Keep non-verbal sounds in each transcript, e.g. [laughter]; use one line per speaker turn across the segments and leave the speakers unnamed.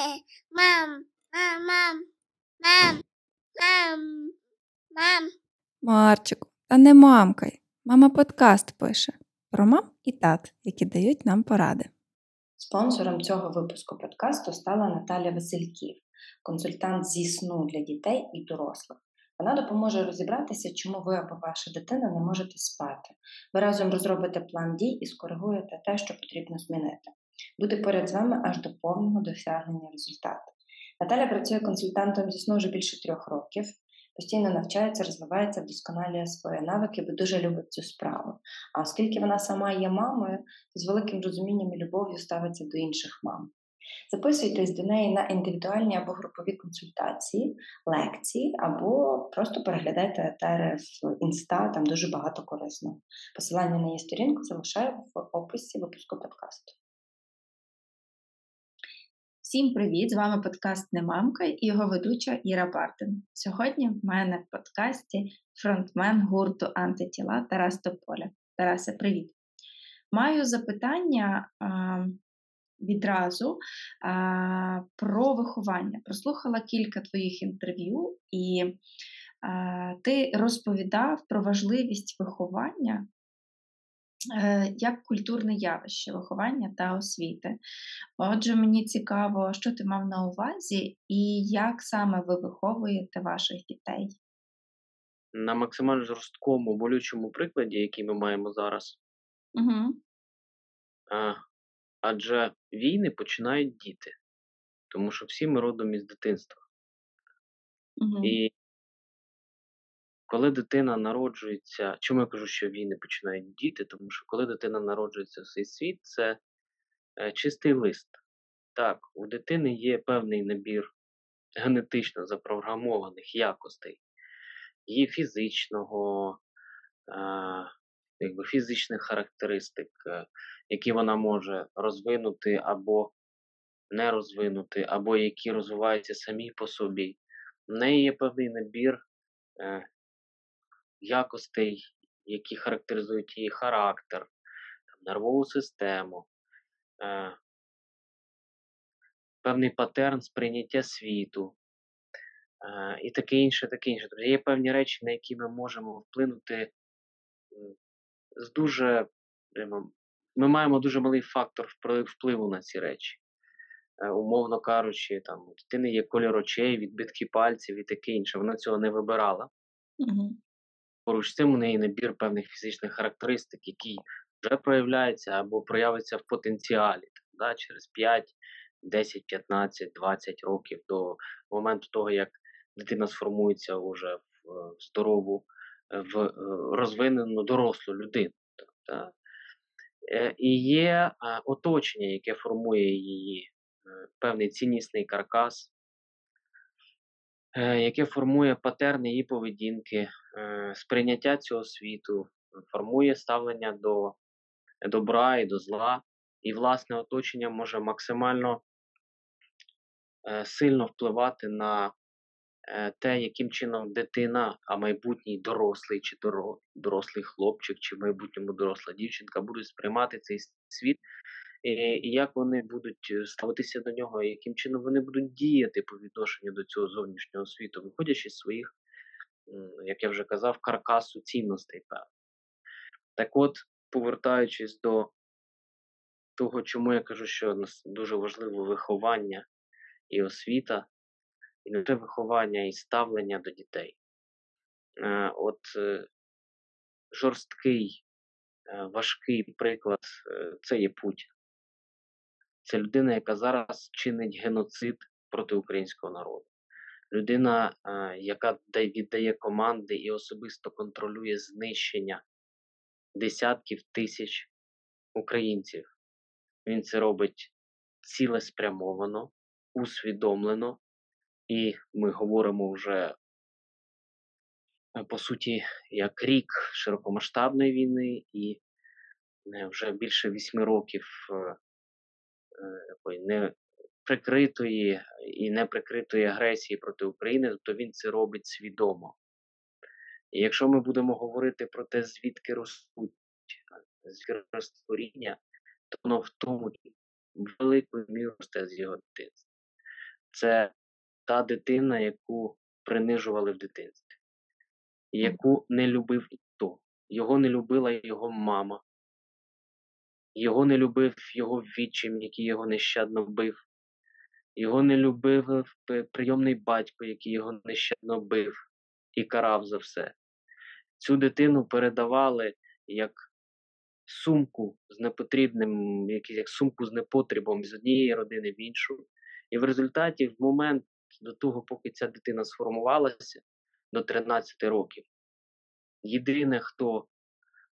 [laughs] Мам, мам, мам, мам, мам, мам.
Марчику, та не мамкай. Мама подкаст пише про мам і тат, які дають нам поради.
Спонсором цього випуску подкасту стала Наталя Васильків, консультант зі сну для дітей і дорослих. Вона допоможе розібратися, чому ви або ваша дитина не можете спати. Ви разом розробите план дій і скоригуєте те, що потрібно змінити. Буде поряд з вами аж до повного досягнення результату. Наталя працює консультантом зі сну вже більше трьох років, постійно навчається, розвивається, вдосконалює свої навики, бо дуже любить цю справу. А оскільки вона сама є мамою, то з великим розумінням і любов'ю ставиться до інших мам. Записуйтесь до неї на індивідуальні або групові консультації, лекції, або просто переглядайте етери в інста, там дуже багато корисного. Посилання на її сторінку залишаю в описі випуску подкасту.
Всім привіт! З вами подкаст Немамка і його ведуча Іра Бартин. Сьогодні в мене в подкасті фронтмен гурту Антитіла Тарас Тополя. Тарасе, привіт! Маю запитання а, відразу а, про виховання. Прослухала кілька твоїх інтерв'ю, і а, ти розповідав про важливість виховання як культурне явище виховання та освіти. Отже, мені цікаво, що ти мав на увазі і як саме ви виховуєте ваших дітей?
На максимально жорсткому болючому прикладі, який ми маємо зараз.
Угу.
А, Адже війни починають діти, тому що всі ми родом із дитинства.
Угу.
І коли дитина народжується, чому я кажу, що війни починають діти? Тому що коли дитина народжується в цей світ, це е, чистий лист. Так, у дитини є певний набір генетично запрограмованих якостей, її фізичного, е, якби фізичних характеристик, е, які вона може розвинути або не розвинути, або які розвиваються самі по собі. В неї є певний набір якостей, які характеризують її характер, нервову систему, е, певний патерн сприйняття світу е, і таке інше, таке інше. Тобто є певні речі, на які ми можемо вплинути з дуже. Ми маємо дуже малий фактор впливу на ці речі. Е, умовно кажучи, там у дитини є кольор очей, відбитки пальців і таке інше. Вона цього не вибирала.
Угу.
Поруч з цим у неї набір певних фізичних характеристик, які вже проявляються або проявляться в потенціалі да, через 5, 10, 15, 20 років до моменту того, як дитина сформується вже в здорову, в е, розвинену дорослу людину. Да. Е, і є оточення, яке формує її е, певний ціннісний каркас, Е, яке формує патерни її поведінки, е, сприйняття цього світу, формує ставлення до добра і до зла, і власне оточення може максимально е, сильно впливати на те, яким чином дитина, а майбутній дорослий чи дорослий хлопчик, чи в майбутньому доросла дівчинка будуть сприймати цей світ і як вони будуть е, ставитися до нього, і яким чином вони будуть діяти по відношенню до цього зовнішнього світу, виходячи з своїх, як я вже казав, каркасу цінностей. Так от, повертаючись до того, чому я кажу, що дуже важливо виховання і освіта, і не те виховання і ставлення до дітей. Е, от е, жорсткий, важкий приклад це є Путін. Це людина, яка зараз чинить геноцид проти українського народу. Людина, яка віддає команди і особисто контролює знищення десятків тисяч українців. Він це робить цілеспрямовано, усвідомлено, і ми говоримо вже, по суті, як рік широкомасштабної війни, і е, вже більше вісьми років е, такої не прикритої і неприкритої агресії проти України, то він це робить свідомо. І якщо ми будемо говорити про те, звідки ростуть росте то воно в тому великою мірою росте з його дитинства. це та дитина, яку принижували в дитинстві, яку не любив ніхто. Його не любила його мама, його не любив його відчим, який його нещадно бив. Його не любив прийомний батько, який його нещадно бив і карав за все. Цю дитину передавали як сумку з непотрібним, як, сумку з непотребом з однієї родини в іншу. І в результаті, в момент до того, поки ця дитина сформувалася до 13 років, єдине, хто,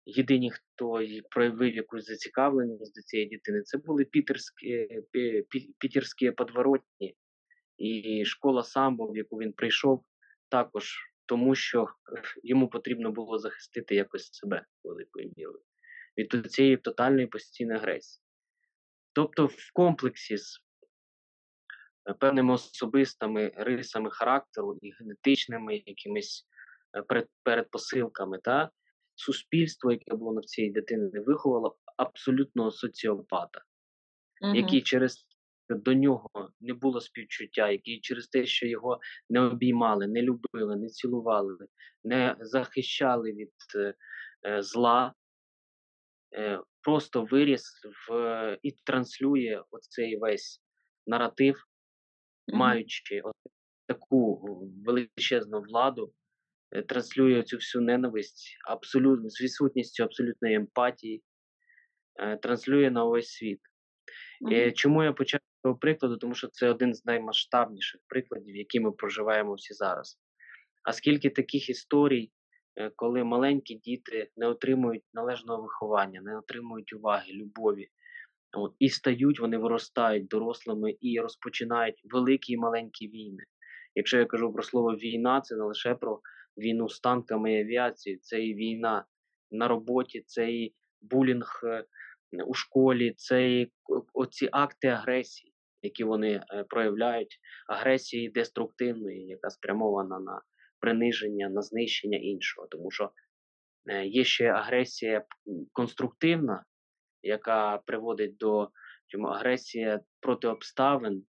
єдині, хто проявив якусь зацікавленість до цієї дитини, це були пітерські, пі- пі- пітерські подворотні і школа самбо, в яку він прийшов, також тому, що е, йому потрібно було захистити якось себе великою мірою від цієї тотальної постійної агресії. Тобто, в комплексі з е, певними особистими рисами характеру і генетичними якимись е, передпосилками, та суспільство, яке було на цієї дитини, виховало абсолютного соціопата який через до нього не було співчуття, який через те, що його не обіймали, не любили, не цілували, не захищали від е, е, зла, е, просто виріс в, е, і транслює оцей весь наратив,
Мгм.
маючи таку величезну владу, транслює цю всю ненависть абсолютно з відсутністю абсолютної емпатії, е, транслює на увесь світ. Е, Чому я почав з цього прикладу? Тому що це один з наймасштабніших прикладів, які ми проживаємо всі зараз. А скільки таких історій, е, коли маленькі діти не отримують належного виховання, не отримують уваги, любові, от, і стають, вони виростають дорослими і розпочинають великі і маленькі війни. Якщо я кажу про слово війна, це не лише про війну з танками і авіацією, це і війна на роботі, це і булінг е, у школі, це і оці акти агресії, які вони е, проявляють, агресії деструктивної, яка спрямована на приниження, на знищення іншого. Тому що е, є ще агресія конструктивна, яка приводить до чому агресія проти обставин,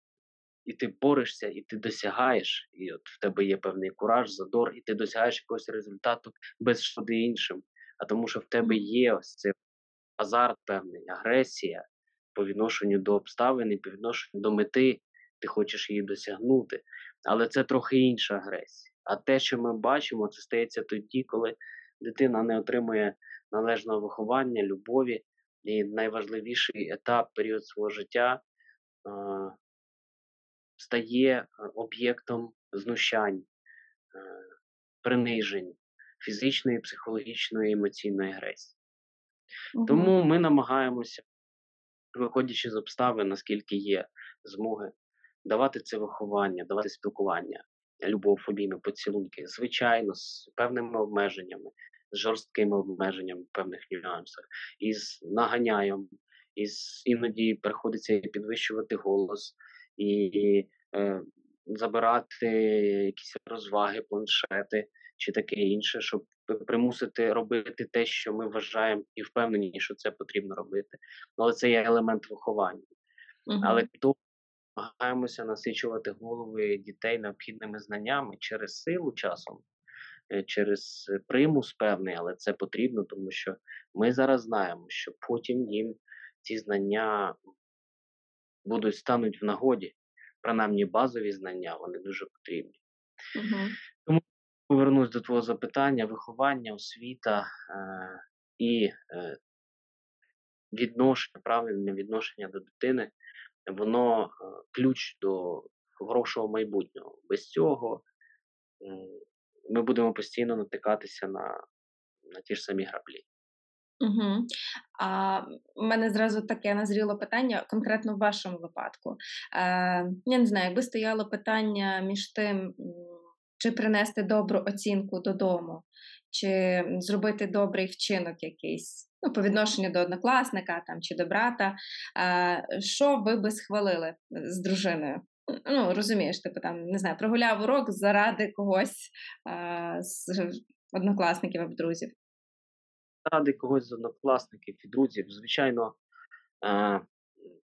і ти борешся, і ти досягаєш, і от в тебе є певний кураж, задор, і ти досягаєш якогось результату без шкоди іншим. А тому, що в тебе є ось цей азарт певний, агресія по відношенню до обставин і по відношенню до мети, ти хочеш її досягнути. Але це трохи інша агресія. А те, що ми бачимо, це стається тоді, коли дитина не отримує належного виховання, любові, і найважливіший етап, період свого життя стає е, об'єктом знущань, е, принижень, фізичної, психологічної, емоційної агресії. Тому ми намагаємося, виходячи з обставин, наскільки є змоги, давати це виховання, давати спілкування, любов, обійми, поцілунки, звичайно, з певними обмеженнями, з жорсткими обмеженнями в певних нюансах, із наганянням, із іноді приходиться підвищувати голос і е, забирати якісь розваги, планшети чи таке інше, щоб примусити робити те, що ми вважаємо і впевнені, що це потрібно робити. Але це є елемент виховання. Але то намагаємося насичувати голови дітей необхідними знаннями через силу часом, е, через примус певний, але це потрібно, тому що ми зараз знаємо, що потім їм ці знання будуть стануть в нагоді. Принаймні базові знання, вони дуже потрібні.
Мгм.
Повернусь до твого запитання: виховання, освіта е, і е, відношення, правильне відношення до дитини, воно е, ключ до хорошого майбутнього. Без цього м, ми будемо постійно натикатися на, на ті ж самі граблі.
Угу. А в мене зразу таке назріло питання, конкретно в вашому випадку. Е, я не знаю, якби стояло питання між тим, чи принести добру оцінку додому, чи зробити добрий вчинок якийсь, ну, по відношенню до однокласника там, чи до брата, е, що ви би схвалили з дружиною? Ну, розумієш, типу там, не знаю, прогуляв урок заради когось е, з однокласників або друзів.
Ради когось з однокласників і друзів, звичайно, е,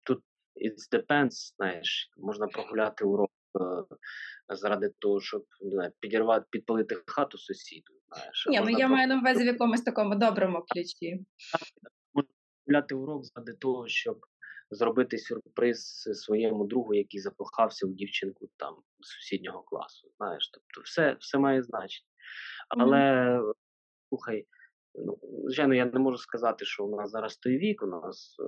тут it depends, знаєш, можна прогуляти урок е, заради того, щоб не підірвати, підпалити хату сусіду. Знаєш,
Ні, ну я маю на увазі в якомусь такому доброму ключі.
купляти урок заради того, щоб зробити сюрприз своєму другу, який закохався в дівчинку там сусіднього класу. Знаєш, тобто все, все має значення. Але слухай, ну, звичайно, я не можу сказати, що у нас зараз той вік, у нас е,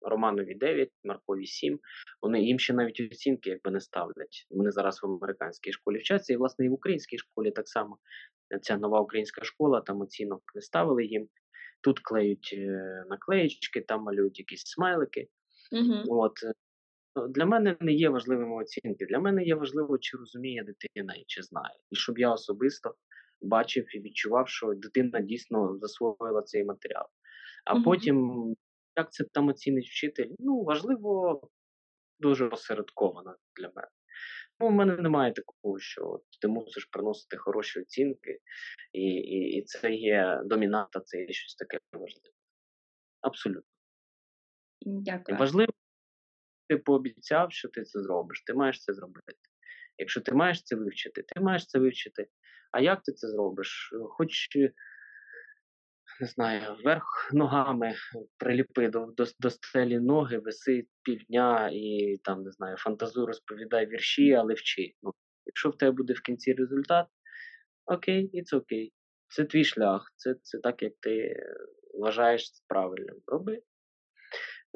Романові 9, Маркові 7. Вони їм ще навіть оцінки якби не ставлять. Вони зараз в американській школі вчаться, і власне і в українській школі так само. Ця нова українська школа, там оцінок не ставили їм. Тут клеють е, наклеїчки, там малюють якісь смайлики.
Угу.
От е, ну, для мене не є важливими оцінки. Для мене є важливо, чи розуміє дитина і чи знає. І щоб я особисто бачив і відчував, що дитина дійсно засвоїла цей матеріал. А
Мгм.
потім, як це там оцінить вчитель, ну важливо, дуже осередковано для мене. Ну, у мене немає такого, що ти мусиш приносити хороші оцінки, і, і, і це є домінанта, це є щось таке важливе. Абсолютно.
Дякую.
Важливо, ти пообіцяв, що ти це зробиш, ти маєш це зробити. Якщо ти маєш це вивчити, ти маєш це вивчити. А як ти це зробиш? Хоч, е, не знаю, вверх ногами приліпи до, до, до стелі ноги, виси півдня і там, не знаю, фантазуй, розповідай вірші, але вчи. Ну, якщо в тебе буде в кінці результат, окей, і це окей. Це твій шлях, це, це так, як ти е, вважаєш правильним. Роби.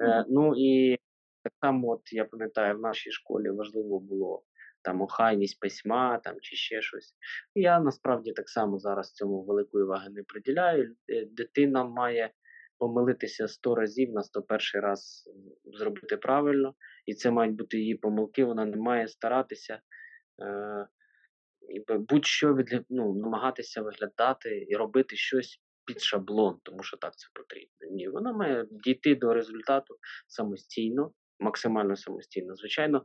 Е, ну і так само, от я пам'ятаю, в нашій школі важливо було там охайність письма там, чи ще щось. Я насправді так само зараз цьому великої уваги не приділяю. Е, Дитина має помилитися 100 разів на 101 раз зробити правильно, і це мають бути її помилки, вона не має старатися. Е, будь-що ну, намагатися виглядати і робити щось під шаблон, тому що так це потрібно. Ні, вона має дійти до результату самостійно, максимально самостійно. Звичайно,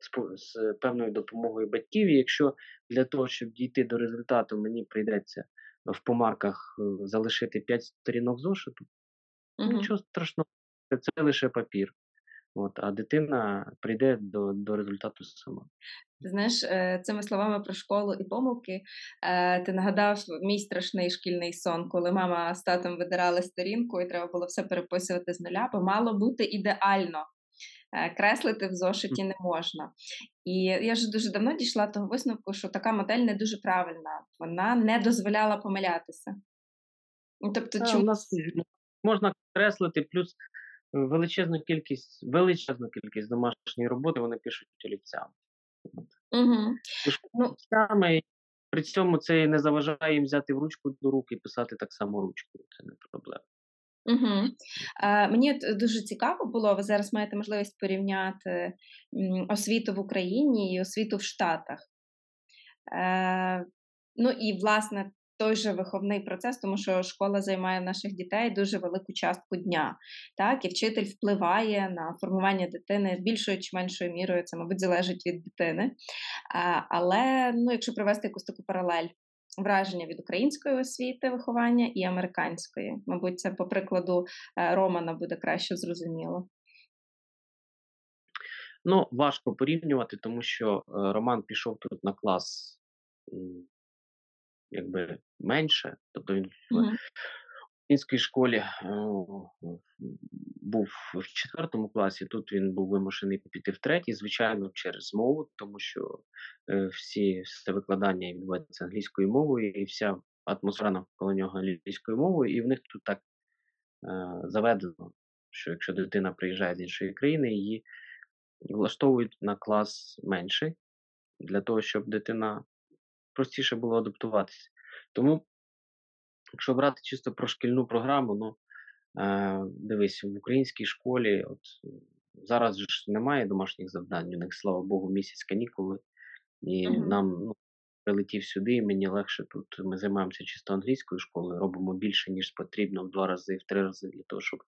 з, з певною допомогою батьків. І якщо для того, щоб дійти до результату, мені прийдеться в помарках е, залишити 5 сторінок зошиту,
Мгм.
нічого страшного, це лише папір. От, а дитина прийде до, до результату сама.
Знаєш, е, цими словами про школу і помилки е, ти нагадав мій страшний шкільний сон, коли мама з татом видирали сторінку і треба було все переписувати з нуля, бо мало бути ідеально. Е, Креслити в зошиті не можна. І я вже дуже давно дійшла до того висновку, що така модель не дуже правильна. Вона не дозволяла помилятися. Ну, Тобто,
Та, у нас можна креслити, плюс величезну кількість, величезну кількість домашньої роботи вони пишуть олівцями.
угу.
Ну, при цьому це не заважає їм взяти в ручку до рук і писати так само ручкою. Це не проблема.
Угу. Е, мені дуже цікаво було, ви зараз маєте можливість порівняти освіту в Україні і освіту в Штатах. Е, ну і, власне, той же виховний процес, тому що школа займає в наших дітей дуже велику частку дня. Так? І вчитель впливає на формування дитини більшою чи меншою мірою, це, мабуть, залежить від дитини. Е, але ну, якщо привести якусь таку паралель, враження від української освіти виховання і американської. Мабуть, це по прикладу е, Романа буде краще зрозуміло.
Ну, важко порівнювати, тому що е, Роман пішов тут на клас якби менше, тобто він в
Мгм.
українській школі був в четвертому класі, тут він був вимушений піти в третій, звичайно, через мову, тому що всі все викладання відбувається англійською мовою, і вся атмосфера навколо нього англійською мовою, і в них тут так е, заведено, що якщо дитина приїжджає з іншої країни, її влаштовують на клас менший, для того, щоб дитина простіше було адаптуватися. Тому, якщо брати чисто про шкільну програму, ну е, дивись, в українській школі, от зараз ж немає домашніх завдань, у них, слава Богу, місяць канікули, і
Мгм.
нам ну, прилетів сюди, і мені легше тут. Ми займаємося чисто англійською школою, робимо більше, ніж потрібно, в два рази, в три рази, для того, щоб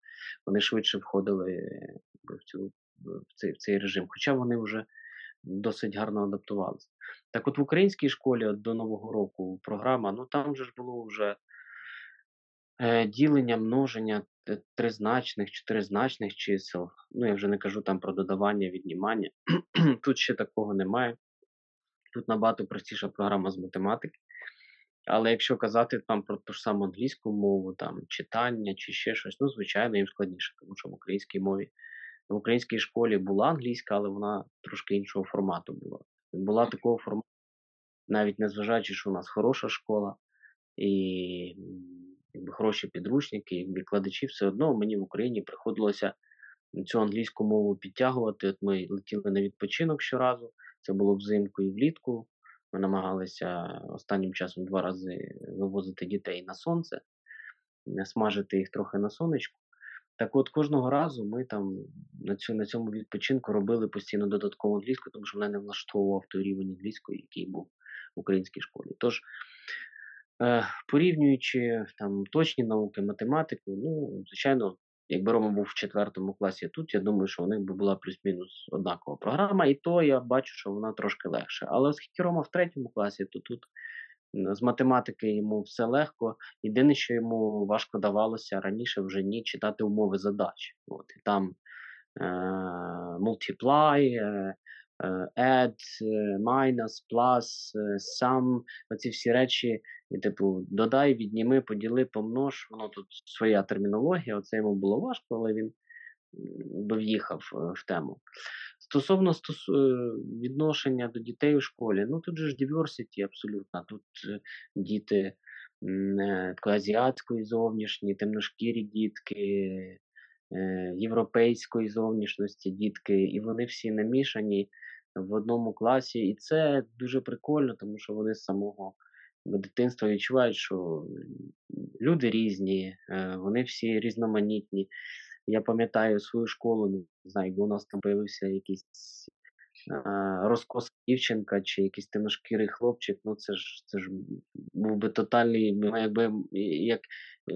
вони швидше входили е, в, цю, в, цей, в цей режим. Хоча вони вже досить гарно адаптувалися. Так от в українській школі от до Нового року програма, ну там же ж було вже е, ділення, множення т- тризначних, чотиризначних чисел. Ну, я вже не кажу там про додавання, віднімання. [clears throat] Тут ще такого немає. Тут набагато простіша програма з математики. Але якщо казати там про ту ж саму англійську мову, там читання чи ще щось, ну, звичайно, їм складніше, тому що в українській мові, в українській школі була англійська, але вона трошки іншого формату була. Була такого формату, навіть незважаючи, що у нас хороша школа і якби, хороші підручники, і викладачі, все одно мені в Україні приходилося цю англійську мову підтягувати. От ми летіли на відпочинок щоразу, це було взимку і влітку. Ми намагалися останнім часом два рази вивозити дітей на сонце, смажити їх трохи на сонечку. Так от кожного разу ми там на цьому відпочинку робили постійно додаткову англійську, тому що мене не влаштовував той рівень англійської, який був в українській школі. Тож, е, порівнюючи там точні науки, математику, ну, звичайно, якби Рома був в четвертому класі тут, я думаю, що у них би була плюс-мінус однакова програма, і то я бачу, що вона трошки легше. Але оскільки Рома в третьому класі, то тут з математики йому все легко. Єдине, що йому важко давалося раніше вже ні читати умови задач. От, і там е, multiply, е, add, е, minus, plus, е, sum, оці всі речі, і, типу, додай, відніми, поділи, помнож. Воно тут своя термінологія. Оце йому було важко, але він м, би в'їхав е, в тему. Стосовно стосу... е, відношення до дітей у школі, ну тут же ж diversity абсолютно. Тут е, діти азіатської зовнішні, темношкірі дітки, європейської зовнішності дітки, і вони всі намішані в одному класі. І це дуже прикольно, тому що вони з самого дитинства відчувають, що люди різні, е, вони всі різноманітні. Я пам'ятаю свою школу, не знаю, якби у нас там появився якийсь розкос дівчинка чи якийсь темношкірий хлопчик, ну це ж це ж був би тотальний, ну, якби як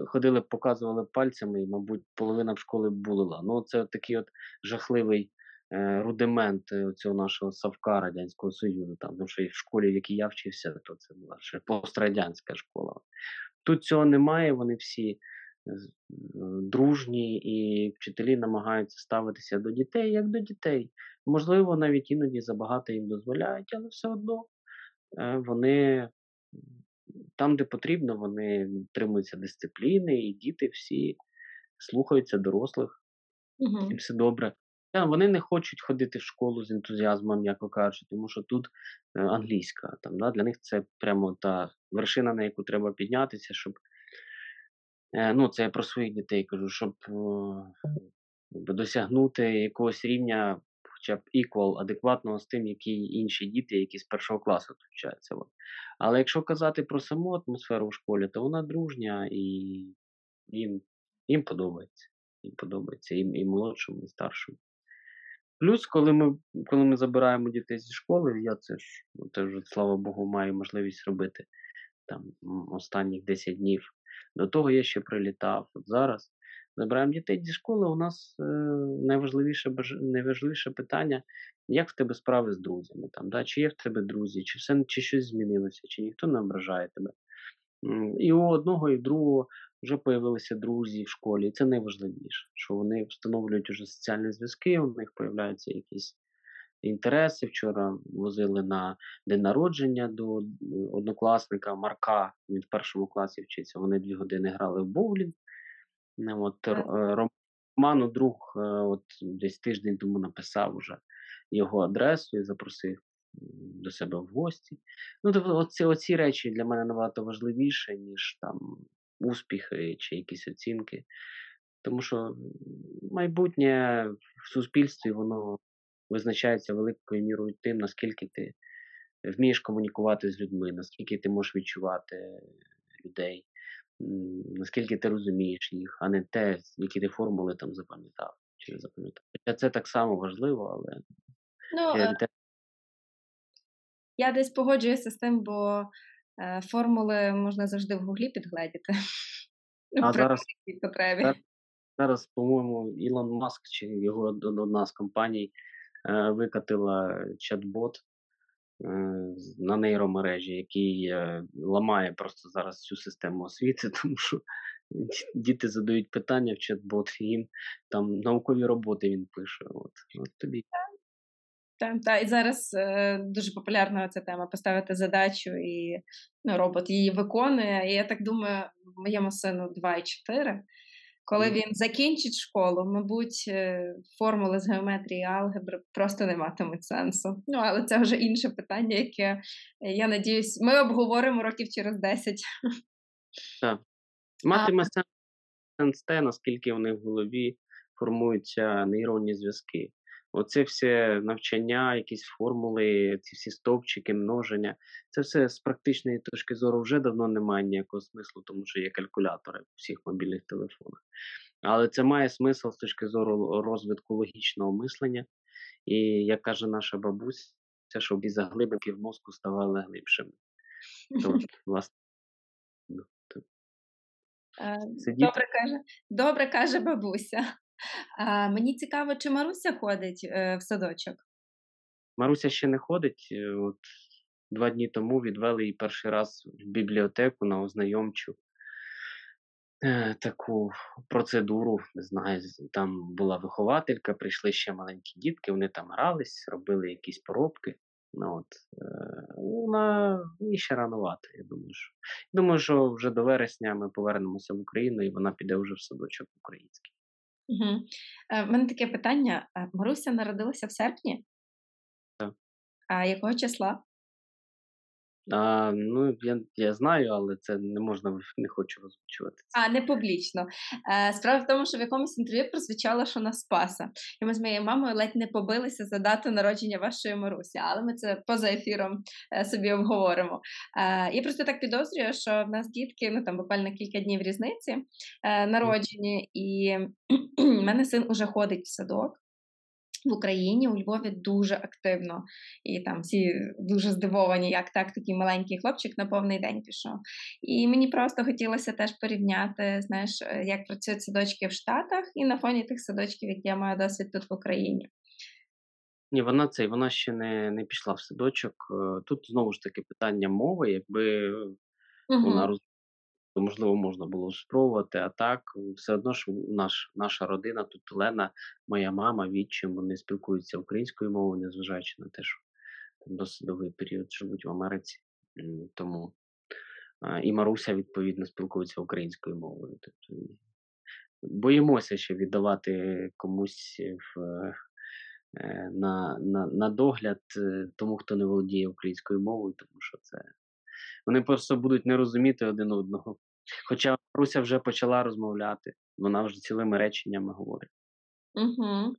ходили, показували пальцями, і, мабуть, половина в школи булила. Ну, це от такий от жахливий рудимент е, цього нашого Савка Радянського Союзу. Там, тому що і в школі, в якій я вчився, то це була ще пострадянська школа. Тут цього немає, вони всі дружні, і вчителі намагаються ставитися до дітей як до дітей. Можливо, навіть іноді забагато їм дозволяють, але все одно е, вони там, де потрібно, вони тримуються дисципліни, і діти всі слухаються дорослих,
Угу.
і все добре. Вони не хочуть ходити в школу з ентузіазмом, м'яко кажучи, тому що тут е, англійська. Там, да, для них це прямо та вершина, на яку треба піднятися, щоб Е, ну, це я про своїх дітей кажу, щоб е, досягнути якогось рівня, хоча б equal, адекватного з тим, які інші діти, які з першого класу тут Але якщо казати про саму атмосферу в школі, то вона дружня і їм, їм подобається. Їм подобається і, і молодшим, і старшим. Плюс, коли ми, коли ми забираємо дітей зі школи, я це ж ну, теж, слава Богу, маю можливість робити там останніх 10 днів. До того я ще прилітав. От зараз забираємо дітей зі школи. У нас е, найважливіше, найважливіше питання, як в тебе справи з друзями, там, да? чи є в тебе друзі, чи все чи щось змінилося, чи ніхто не ображає тебе. І у одного, і в другого вже появилися друзі в школі. І це найважливіше, що вони встановлюють уже соціальні зв'язки, у них появляються якісь інтереси. Вчора возили на день народження до однокласника Марка. Він в першому класі вчиться. Вони дві години грали в боулінг. Ну, От, е, Роману друг е, от десь тиждень тому написав уже його адресу і запросив до себе в гості. Ну, тобто, оці, оці речі для мене набагато важливіше, ніж там успіхи чи якісь оцінки. Тому що майбутнє в суспільстві воно визначається великою мірою тим, наскільки ти вмієш комунікувати з людьми, наскільки ти можеш відчувати людей, наскільки ти розумієш їх, а не те, які ти формули там запам'ятав чи запам'ятав. Це так само важливо, але
Ну, е, я десь погоджуюся з тим, бо формули можна завжди в гуглі підгледіти.
А
При
зараз- зараз, по-моєму, Ілон Маск чи його одна з компаній е, викатила чат-бот е, на нейромережі, який е, ламає просто зараз цю систему освіти, [laughs] тому що діти задають питання в чат-бот, і їм там наукові роботи він пише. От, от тобі
Та, та, і зараз е, дуже популярна ця тема поставити задачу, і ну, робот її виконує. І я так думаю, моєму сину 2 і 4, коли він закінчить школу, мабуть, е, формули з геометрії і алгебри просто не матимуть сенсу. Ну, але це вже інше питання, яке е, я надіюсь, ми обговоримо років через 10.
Матиме сенс, сенс те, наскільки в них в голові формуються нейронні зв'язки. Оце все навчання, якісь формули, ці всі стовпчики, множення. Це все з практичної точки зору вже давно немає ніякого смислу, тому що є калькулятори в всіх мобільних телефонах. Але це має смисл з точки зору розвитку логічного мислення. І як каже наша бабуся, щоб і заглибинки в мозку ставали глибшими. [laughs] Власне, ну,
Е, Добре каже, добре каже бабуся. Мені цікаво, чи Маруся ходить е, в садочок?
Маруся ще не ходить. е, От два дні тому відвели її перший раз в бібліотеку на ознайомчу е, таку процедуру. Не знаю, там була вихователька, прийшли ще маленькі дітки, вони там грались, робили якісь поробки. Ну, от, вона їй ще ранувато. Я думаю, що думаю, що вже до вересня ми повернемося в Україну, і вона піде вже в садочок український.
Угу. Е, в мене таке питання. Е, Маруся народилася в серпні?
Так.
А якого числа?
А, ну, я, я знаю, але це не можна, не хочу розвучувати.
А, не публічно. Е, справа в тому, що в якомусь інтерв'ю прозвучало, що на Спаса. І ми з моєю мамою ледь не побилися за дату народження вашої Марусі, але ми це поза ефіром е, собі обговоримо. Е, я просто так підозрюю, що в нас дітки, ну там буквально кілька днів різниці е, народжені, і [clears throat] в мене син уже ходить в садок. В Україні у Львові дуже активно, і там всі дуже здивовані, як так такий маленький хлопчик на повний день пішов. І мені просто хотілося теж порівняти, знаєш, е, як працюють садочки в Штатах, і на фоні тих садочків, які я маю досвід тут в Україні.
Ні, вона цей, вона ще не, не пішла в садочок. Е, Тут знову ж таки питання мови, якби вона
Угу.
роз... то, можливо, можна було спробувати, а так все одно ж наш, наша родина, тут Олена, моя мама, відчим, вони спілкуються українською мовою, незважаючи на те, що там досить довгий період живуть в Америці. Тому і Маруся, відповідно, спілкується українською мовою. Тобто, боїмося ще віддавати комусь в, е, на, на, на догляд е, тому, хто не володіє українською мовою, тому що це вони просто будуть не розуміти один одного. Хоча Руся вже почала розмовляти, вона вже цілими реченнями говорить.
Угу.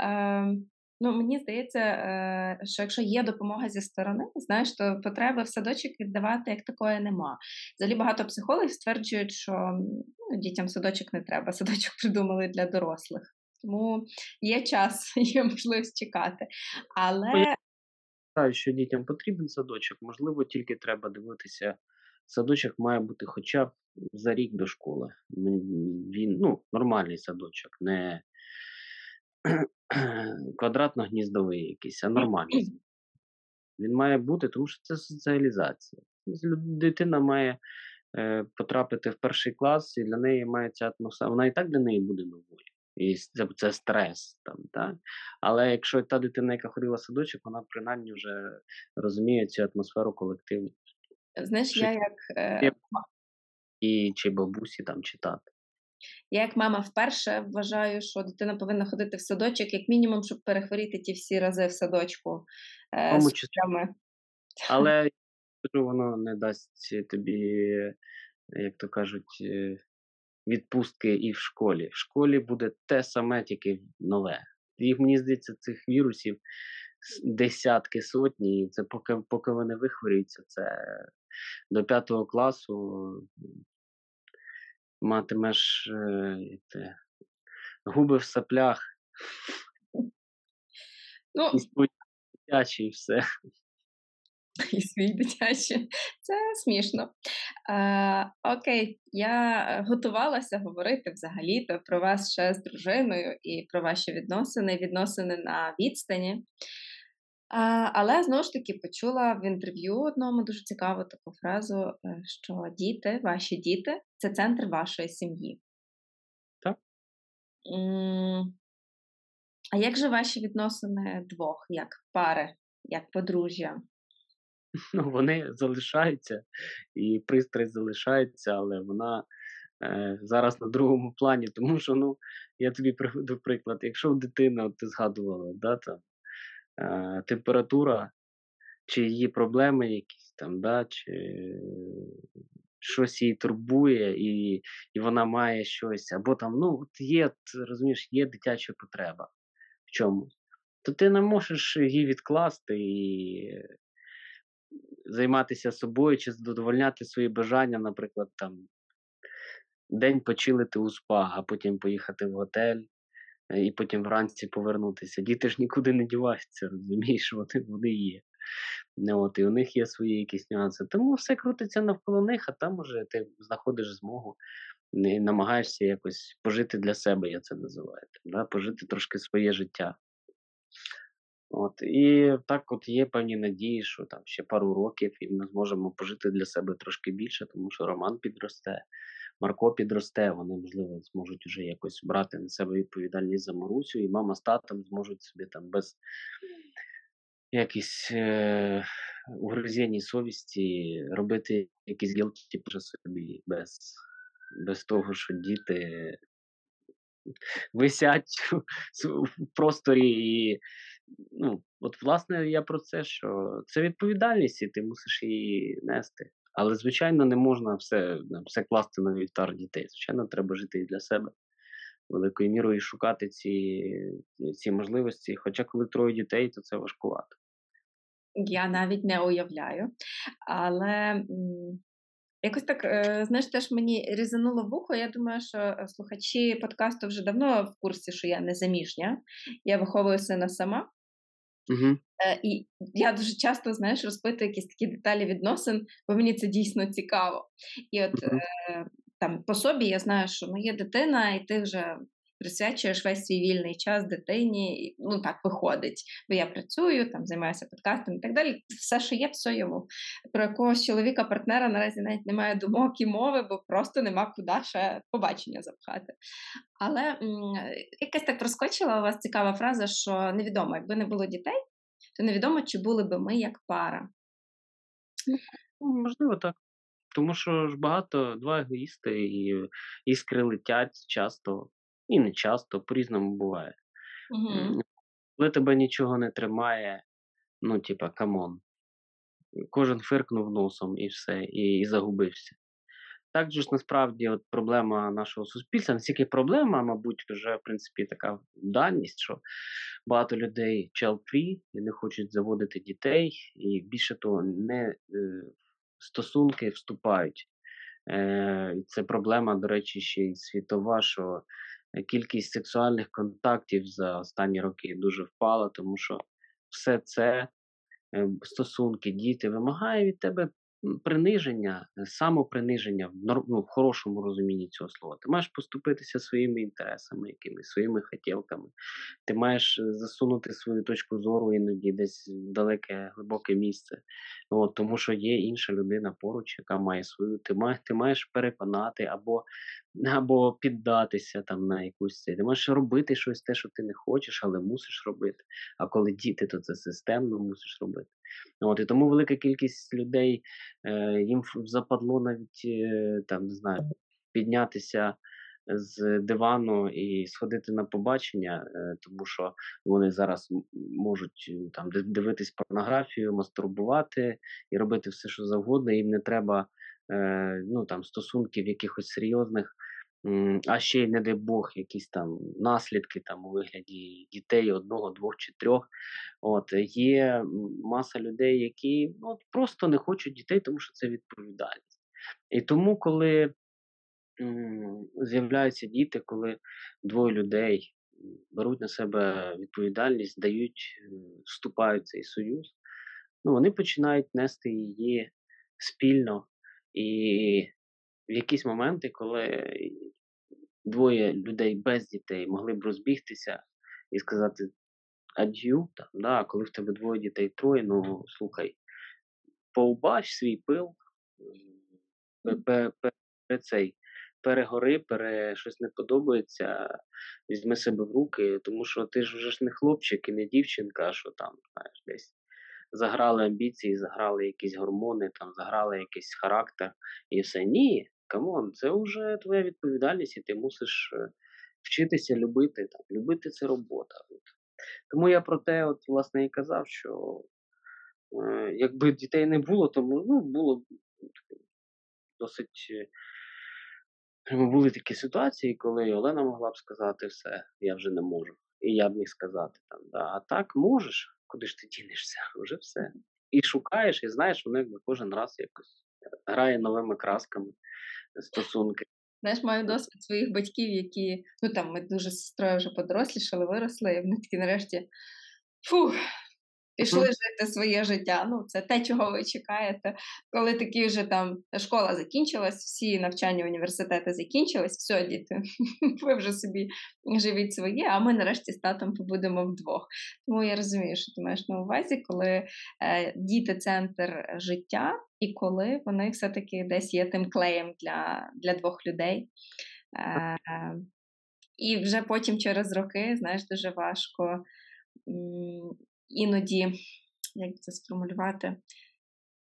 Е, ну, мені здається, е, що якщо є допомога зі сторони, знаєш, то потреби в садочок віддавати як такої нема. Взагалі багато психологів стверджують, що ну, дітям садочок не треба, садочок [laughs] придумали для дорослих. Тому є час, [laughs] є можливість чекати. Але
Вважаю, що дітям потрібен садочок, можливо, тільки треба дивитися. Садочок має бути хоча б за рік до школи. Він ну, нормальний садочок, не [clears throat] квадратно-гніздовий якийсь, а нормальний. Він має бути, тому що це соціалізація. Дитина має е, потрапити в перший клас, і для неї має ця атмосфера. Вона і так для неї буде новою. І це, це стрес. Там, так? Але якщо та дитина, яка ходила в садочок, вона принаймні вже розуміє цю атмосферу колективу.
знаєш, я як, е,
І чи бабусі там чи тати.
я як мама вперше вважаю, що дитина повинна ходити в садочок, як мінімум, щоб перехворіти ті всі рази в садочку. Е,
Тому
з.
Але [laughs] воно не дасть тобі, як то кажуть, е, відпустки і в школі. В школі буде те саме, тільки нове. Їх, мені здається, цих вірусів десятки сотні, і це поки, поки вони вихворюються, це до п'ятого класу матимеш те, губи в саплях
Ну,
і і все.
І свій дитячі. Це смішно. Е, окей, я е, готувалася говорити взагалі-то про вас ще з дружиною і про ваші відносини, відносини на відстані. А, але знову ж таки почула в інтерв'ю одному дуже цікаву таку фразу, е, що діти, ваші діти це центр вашої сім'ї.
Так.
А як же ваші відносини двох, як пари, як подружжя? [laughs]
Ну, вони залишаються, і пристрасть залишається, але вона е, зараз на другому плані, [laughs] тому що, ну, я тобі приведу приклад, якщо от ти згадувала, да, там, е, температура, чи її проблеми якісь там, да, чи щось її турбує, і, і вона має щось, або там, ну, от є, розумієш, є дитяча потреба в чомусь, то ти не можеш її відкласти і займатися собою чи задовольняти свої бажання, наприклад, там день почилити у спа, а потім поїхати в готель. е, І потім вранці повернутися. Діти ж нікуди не діваються, розумієш, [laughs] вони, вони є. Ну, от, і у них є свої якісь нюанси. Тому все крутиться навколо них, а там уже ти знаходиш змогу і намагаєшся якось пожити для себе, я це називаю. Да? Пожити трошки своє життя. От, і так от є певні надії, що там ще пару років і ми зможемо пожити для себе трошки більше, тому що Роман підросте, Марко підросте, вони, можливо, зможуть вже якось брати на себе відповідальність за Марусю, і мама з татом зможуть собі там без якісь е, угризень совісті робити якісь гілки при собі, без, без того, що діти висять [laughs] в просторі і ну, от, власне, я про це, що це відповідальність, і ти мусиш її нести. Але, звичайно, не можна все, все класти на вівтар дітей. Звичайно, треба жити і для себе великою мірою шукати ці, ці можливості. Хоча, коли троє дітей, то це важкувато.
Я навіть не уявляю. Але якось так, е, знаєш, теж мені різануло вухо. Я думаю, що слухачі подкасту вже давно в курсі, що я не заміжня. Я виховую сина сама.
Угу.
І я дуже часто, знаєш, розпитую якісь такі деталі відносин, бо мені це дійсно цікаво. І от
Мгм.
е, там по собі я знаю, що ну, є дитина, і ти вже присвячуєш весь свій вільний час дитині. Ну так виходить, бо я працюю, там займаюся подкастом і так далі. Все, що є, все йому. Про якогось чоловіка, партнера наразі навіть немає думок і мови, бо просто нема куди ще побачення запхати. Але м, якась так проскочила у вас цікава фраза, що невідомо, якби не було дітей, то невідомо, чи були би ми як пара.
Ну, можливо, так. Тому що ж багато два егоїсти, і іскри летять часто, і не часто, по-різному буває.
Угу.
Коли тебе нічого не тримає, ну, типа, come on. Кожен фиркнув носом і все, і, і загубився. Так же ж насправді от проблема нашого суспільства, не стільки проблема, мабуть, вже в принципі така даність, що багато людей child-free і не хочуть заводити дітей, і більше того, не е, стосунки вступають. Е, це проблема, до речі, ще й світова, що кількість сексуальних контактів за останні роки дуже впала, тому що все це е, стосунки, діти вимагає від тебе приниження, е, самоприниження в, ну, в хорошому розумінні цього слова. Ти маєш поступитися своїми інтересами, якимись своїми хотілками. Ти маєш е, засунути свою точку зору іноді десь в далеке, глибоке місце. От, тому що є інша людина поруч, яка має свою. Ти маєш, ти маєш переконати або, або піддатися там на якусь це. Ти маєш робити щось те, що ти не хочеш, але мусиш робити. А коли діти, то це системно мусиш робити. От, і тому велика кількість людей е, їм западло навіть е, там, не знаю, піднятися з дивану і сходити на побачення, е, тому що вони зараз можуть е, там дивитись порнографію, мастурбувати і робити все, що завгодно. Їм не треба е, ну, там, стосунків якихось серйозних. А ще й, не дай Бог, якісь там наслідки там у вигляді дітей одного, двох чи трьох. От є маса людей, які ну, просто не хочуть дітей, тому що це відповідальність. І тому, коли з'являються діти, коли двоє людей беруть на себе відповідальність, дають, е, вступають в цей союз, ну, вони починають нести її спільно. І в якісь моменти, коли двоє людей без дітей могли б розбігтися і сказати ад'ю, там, да, а коли в тебе двоє дітей троє, ну слухай, поубач свій пил, пе- цей, перегори, пере щось не подобається, візьми себе в руки, тому що ти ж вже ж не хлопчик і не дівчинка, що там, знаєш, десь заграли амбіції, заграли якісь гормони, там заграли якийсь характер і все. Ні, come on, це вже твоя відповідальність, і ти мусиш е, вчитися любити. Там. Любити це робота. От. Тому я про те, от, власне, і казав, що е, якби дітей не було, то ну, було б досить. е, Були такі ситуації, коли Олена могла б сказати все, я вже не можу. І я б міг сказати там, да. а так можеш, куди ж ти дінешся, вже все. І шукаєш, і знаєш, воно якби кожен раз якось грає новими красками стосунки.
Знаєш, маю досвід своїх батьків, які, ну там ми дуже з сестрою вже подорослішали, виросли, і вони такі нарешті фух, пішли жити своє життя. Ну, це те, чого ви чекаєте. Коли такі вже там школа закінчилась, всі навчання університети закінчились, все, діти, [laughs] ви вже собі живіть своє, а ми нарешті з татом побудемо вдвох. Тому я розумію, що ти маєш на увазі, коли е, діти центр життя, і коли вони все-таки десь є тим клеєм для, для двох людей. Е, і вже потім через роки, знаєш, дуже важко іноді, як це сформулювати,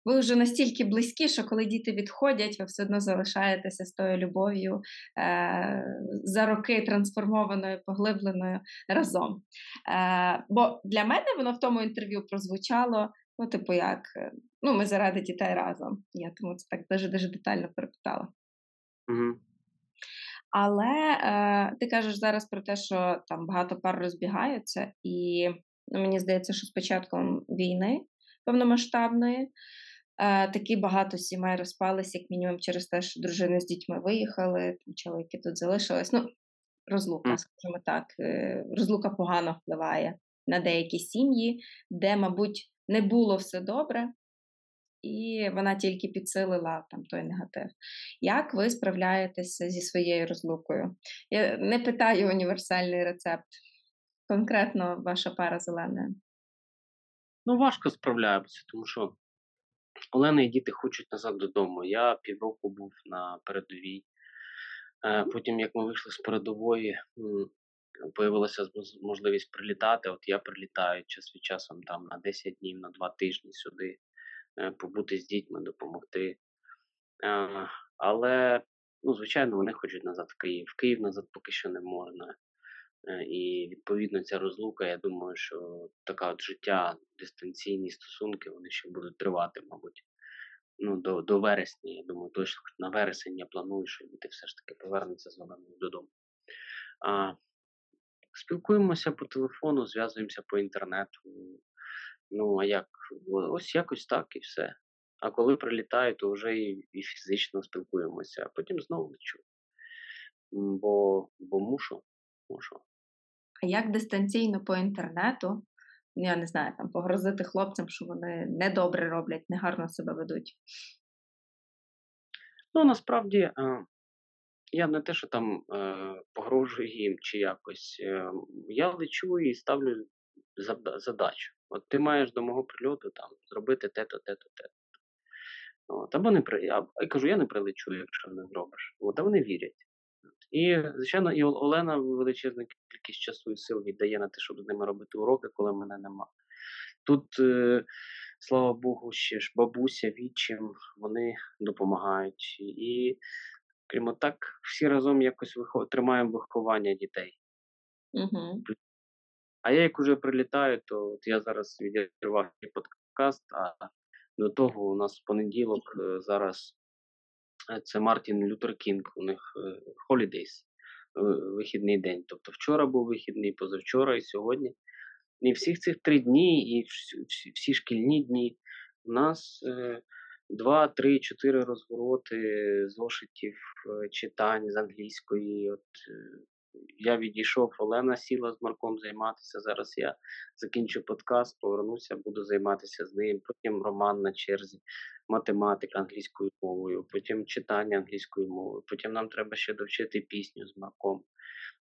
ви вже настільки близькі, що коли діти відходять, ви все одно залишаєтеся з тою любов'ю е, за роки трансформованою, поглибленою разом. Е, бо для мене воно в тому інтерв'ю прозвучало, ну, типу, як е, ну, ми заради дітей разом. Я тому це так дуже дуже детально перепитала.
Угу.
Але е, ти кажеш зараз про те, що там багато пар розбігаються, і мені здається, що з початком війни повномасштабної е, такі багато сімей розпалися, як мінімум, через те, що дружини з дітьми виїхали, там чоловіки тут залишились. Ну, розлука, скажімо так, е, розлука погано впливає на деякі сім'ї, де, мабуть, не було все добре, і вона тільки підсилила там той негатив. Як ви справляєтеся зі своєю розлукою? Я не питаю універсальний рецепт. Конкретно ваша пара зелена.
Ну, важко справляємося, тому що Олена і діти хочуть назад додому. Я півроку був на передовій. Е, Потім, як ми вийшли з передової, появилася можливість прилітати. От я прилітаю час від часу там на 10 днів, на 2 тижні сюди, е, побути з дітьми, допомогти. Е, Але, ну, звичайно, вони хочуть назад в Київ. В Київ назад поки що не можна. Е, І відповідно ця розлука, я думаю, що така от життя, дистанційні стосунки, вони ще будуть тривати, мабуть. Ну, до, до вересня, я думаю, точно на вересень я планую, що діти все ж таки повернуться з Оленою додому. А, спілкуємося по телефону, зв'язуємося по інтернету. Ну, а як? Ось якось так і все. А коли прилітаю, то вже і, і фізично спілкуємося, а потім знову лечу. Бо, бо мушу, мушу.
А як дистанційно по інтернету, ну, я не знаю, там погрозити хлопцям, що вони недобре роблять, негарно себе ведуть?
Ну, насправді, е, я не те, що там е, погрожую їм чи якось. Е, я лечу і ставлю задачу. От ти маєш до мого прильоту там зробити те-то, те-то, те-то. От, або не при... Я, кажу, я не прилечу, якщо не зробиш. От, а вони вірять. І, звичайно, і Олена величезну кількість часу і сил віддає на те, щоб з ними робити уроки, коли мене нема. Тут, е, слава Богу, ще ж бабуся, відчим, вони допомагають. І, крім так, всі разом якось вихо... тримаємо виховання дітей.
Угу.
А я як уже прилітаю, то от я зараз відірвав подкаст, а до того у нас в понеділок е, зараз це Мартін Лютер Кінг, у них е, Holidays, е, вихідний день. Тобто вчора був вихідний, позавчора і сьогодні. І всіх цих три дні, і всі, шкільні дні у нас е, два, три, чотири розвороти зошитів, е, читань з англійської. От, е, я відійшов, Олена сіла з Марком займатися. Зараз я закінчу подкаст, повернуся, буду займатися з ним. Потім роман на черзі, математика англійською мовою, потім читання англійською мовою. Потім нам треба ще довчити пісню з Марком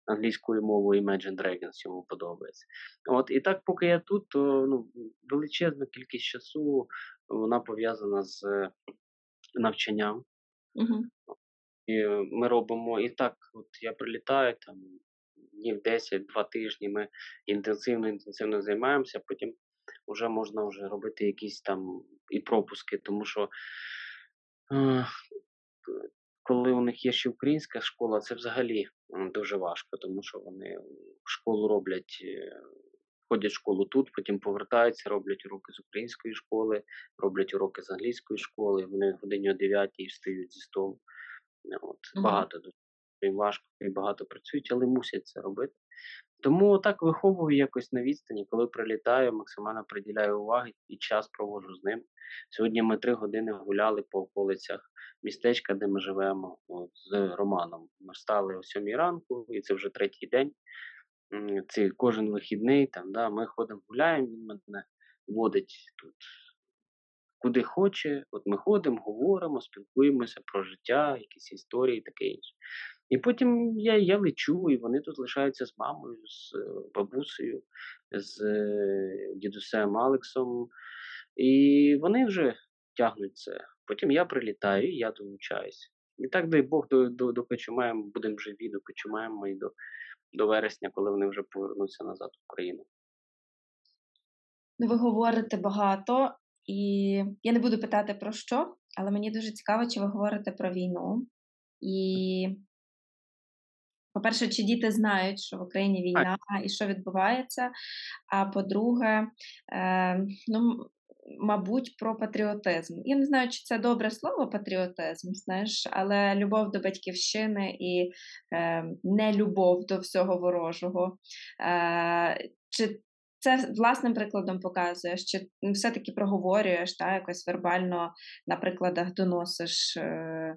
англійською мовою Imagine Dragons йому подобається. От і так, поки я тут, то ну, величезна кількість часу вона пов'язана з е, навчанням.
Угу.
І ми робимо і так, от я прилітаю там днів 10, два тижні. Ми інтенсивно, інтенсивно займаємося. Потім вже можна вже робити якісь там і пропуски, тому що е, коли у них є ще українська школа, це взагалі дуже важко, тому що вони школу роблять, е, ходять в школу тут, потім повертаються, роблять уроки з української школи, роблять уроки з англійської школи. Вони годині о 9 встають зі столу. От,
Мгм.
Багато дуже їм важко і багато працюють, але мусять це робити. Тому так виховую якось на відстані, коли прилітаю, максимально приділяю уваги і час проводжу з ним. Сьогодні ми три години гуляли по околицях містечка, де ми живемо, от, з Романом. Ми встали о сьомій ранку, і це вже третій день. Це кожен вихідний, там, да, ми ходимо, гуляємо, він мене водить тут куди хоче. От ми ходимо, говоримо, спілкуємося про життя, якісь історії, таке інше. І потім я, я лечу, і вони тут лишаються з мамою, з е, бабусею, з е, дідусем Алексом. І вони вже тягнуть це. Потім я прилітаю, і я долучаюся. І так, дай Бог, до, до, доки чумаємо, будемо живі, доки чумаємо і до, до вересня, коли вони вже повернуться назад в Україну.
Ну, ви говорите багато, і я не буду питати про що, але мені дуже цікаво, чи ви говорите про війну. І, по-перше, чи діти знають, що в Україні війна і що відбувається. А по-друге, е, ну, мабуть, про патріотизм. Я не знаю, чи це добре слово патріотизм, знаєш, але любов до батьківщини і е, нелюбов до всього ворожого. Е, чи це власним прикладом показуєш, чи все-таки проговорюєш, та, якось вербально на прикладах доносиш е,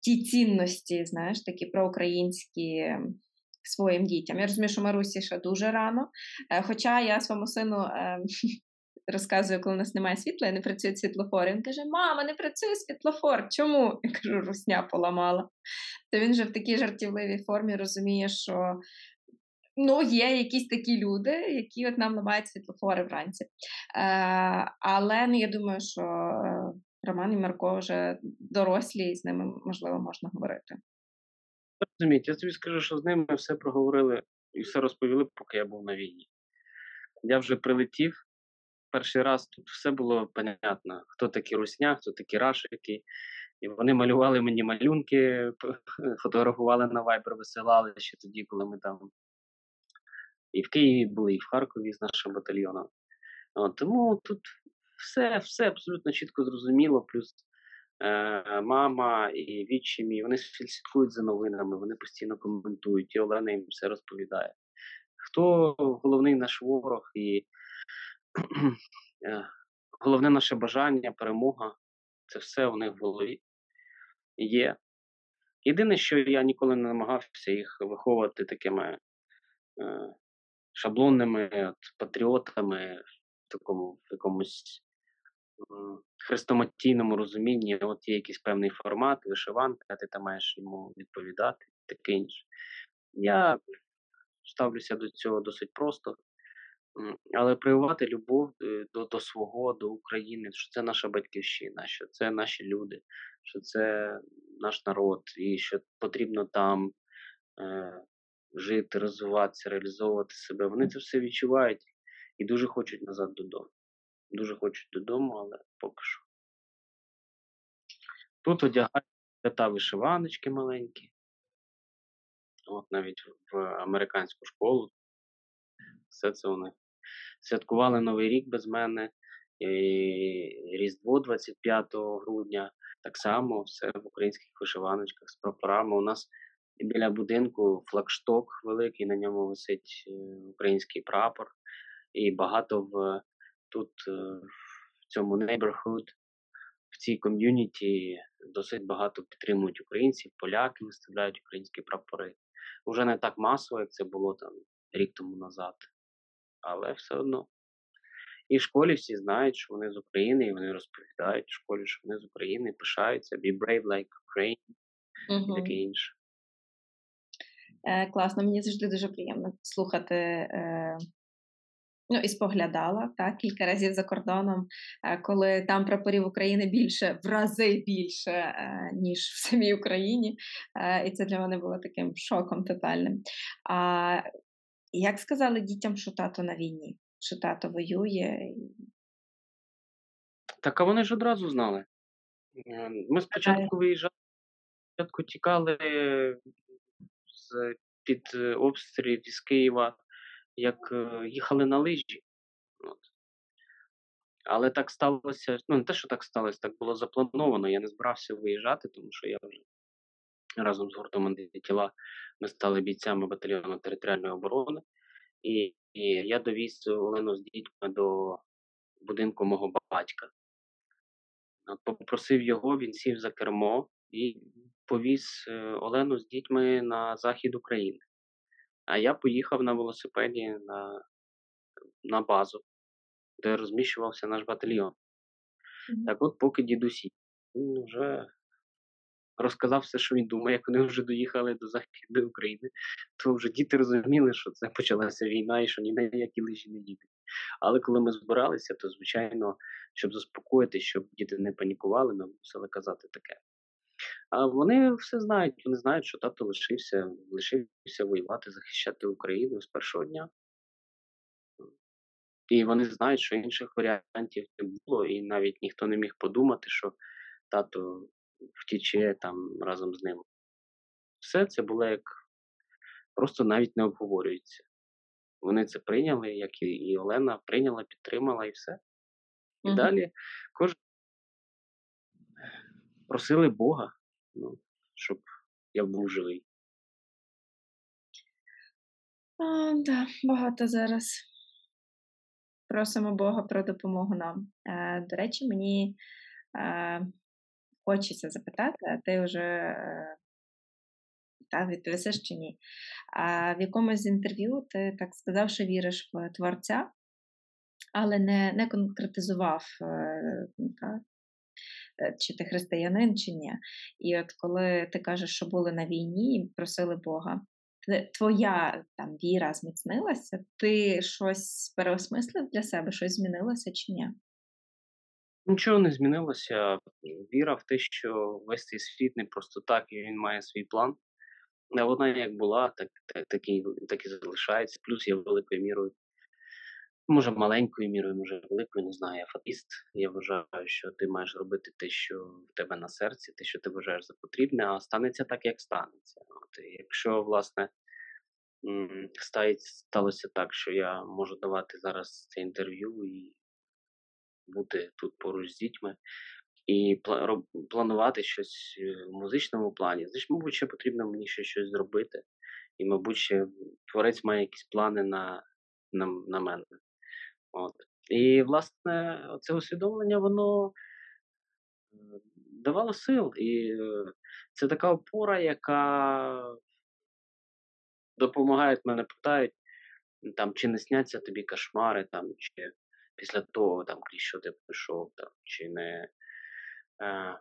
ті цінності, знаєш, такі проукраїнські своїм дітям. Я розумію, що Марусі ще дуже рано. Е, хоча я своєму сину е, [laughs] розказую, коли у нас немає світла і не працюють світлофори. Він каже: Мама, не працює світлофор. Чому? [laughs] Я кажу, русня поламала. То він же в такій жартівливій формі розуміє, що ну, є якісь такі люди, які от нам ламають світлофори вранці. Е, але ну, я думаю, що е, Роман і Марко вже дорослі, і з ними можливо можна говорити.
Розумієте, я тобі скажу, що з ними все проговорили і все розповіли, поки я був на війні. Я вже прилетів. Перший раз тут все було понятно, хто такі русня, хто такі рашики. І вони малювали мені малюнки, фотографували на Viber, висилали ще тоді, коли ми там і в Києві були, і в Харкові з нашим батальйоном. От, тому тут все, все абсолютно чітко зрозуміло. Плюс е, мама і відчимі, вони слідкують за новинами, вони постійно коментують, і Олена їм все розповідає. Хто головний наш ворог і е, головне наше бажання, перемога це все у них в голові є. Єдине, що я ніколи не намагався їх виховувати такими е, шаблонними от, патріотами в такому в якомусь хрестоматійному розумінні. От є якийсь певний формат, вишиванка, ти там маєш йому відповідати, таке інше. Я ставлюся до цього досить просто. Але проявувати любов е, до, до свого, до України, що це наша батьківщина, що це наші люди, що це наш народ, і що потрібно там е, жити, розвиватися, реалізовувати себе. Вони це все відчувають і дуже хочуть назад додому. Дуже хочуть додому, але поки що. Тут одягають свята вишиваночки маленькі. От навіть в американську школу. Все це вони святкували Новий рік без мене, і Різдво 25 грудня. Так само все в українських вишиваночках з прапорами. У нас біля будинку флагшток великий, на ньому висить е, український прапор. І багато в тут е, в цьому neighborhood, в цій ком'юніті досить багато підтримують українців, поляки виставляють українські прапори. Уже не так масово, як це було там рік тому назад, але все одно. І в школі всі знають, що вони з України, і вони розповідають в школі, що вони з України, пишаються, be brave like Ukraine і таке інше.
Е, класно, мені завжди дуже приємно слухати е, Ну і споглядала так, кілька разів за кордоном, е, коли там прапорів України більше, в рази більше, е, ніж в самій Україні. І це для мене було таким шоком тотальним. А як сказали дітям, що тато на війні, що тато воює?
Так, а вони ж одразу знали. Е, Ми спочатку виїжджали, спочатку тікали під е, обстрілів із Києва, як е, їхали на лижі. От. Але так сталося, ну не те, що так сталося, так було заплановано. Я не збирався виїжджати, тому що я вже разом з гуртом тіла ми стали бійцями батальйону територіальної оборони. І, і я довіз Олену з дітьми до будинку мого батька. Попросив його, він сів за кермо і повіз е, Олену з дітьми на захід України. А я поїхав на велосипеді на, на базу, де розміщувався наш батальйон.
Мгм.
Так от, поки дідусь їхав, він вже розказав все, що він думає, як вони вже доїхали до Західної України, то вже діти розуміли, що це почалася війна і що ні на які лижі не їдуть. Але коли ми збиралися, то звичайно, щоб заспокоїти, щоб діти не панікували, ми мусили казати таке. А вони все знають, вони знають, що тато лишився, лишився воювати, захищати Україну з першого дня. І вони знають, що інших варіантів не було, і навіть ніхто не міг подумати, що тато втіче там разом з ним. Все це було як просто навіть не обговорюється. Вони це прийняли, як і, і Олена прийняла, підтримала і все. І
Мгм.
далі кожен просили Бога, ну, щоб я був живий.
А, да, багато зараз. Просимо Бога про допомогу нам. Е, до речі, мені е, хочеться запитати, а ти вже е, та, відповісиш чи ні. А в якомусь інтерв'ю ти так сказав, що віриш в Творця, але не, не конкретизував, е, та, е, чи ти християнин, чи ні. І от коли ти кажеш, що були на війні і просили Бога, твоя там віра зміцнилася, ти щось переосмислив для себе, щось змінилося чи ні?
Нічого не змінилося. Віра в те, що весь цей світ не просто так, і він має свій план. Вона як була, так, так, так, і, так і залишається. Плюс я великою мірою, може маленькою мірою, може великою, не знаю, я фатист. Я вважаю, що ти маєш робити те, що в тебе на серці, те, що ти вважаєш за потрібне, а станеться так, як станеться. От, якщо, власне, сталося так, що я можу давати зараз це інтерв'ю і бути тут поруч з дітьми і пла- планувати щось е, в музичному плані. Значить, мабуть, ще потрібно мені ще щось зробити. І, мабуть, ще творець має якісь плани на, на, на мене. От. І, власне, це усвідомлення, воно давало сил. І е, це така опора, яка допомагає, мене питають, там, чи не сняться тобі кошмари, там, чи після того, там, що ти пройшов, там, чи не, е,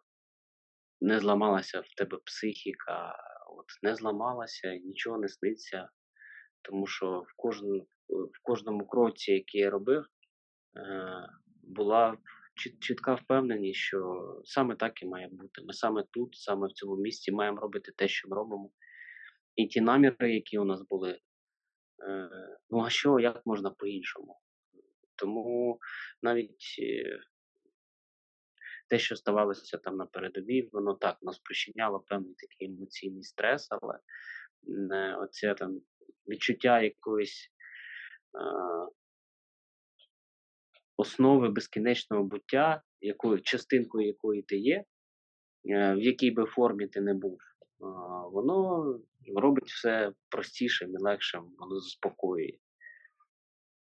не зламалася в тебе психіка, от, не зламалася, нічого не сниться, тому що в, в кожному кроці, який я робив, е, була чітка впевненість, що саме так і має бути. Ми саме тут, саме в цьому місці маємо робити те, що ми робимо. І ті наміри, які у нас були, е, ну а що, як можна по-іншому? Тому навіть е, те, що ставалося там на передовій, воно так нас причиняло певний такий емоційний стрес, але оце там відчуття якоїсь основи безкінечного буття, якою частинкою якої ти є, е, в якій би формі ти не був, воно робить все простішим і легшим, воно заспокоює.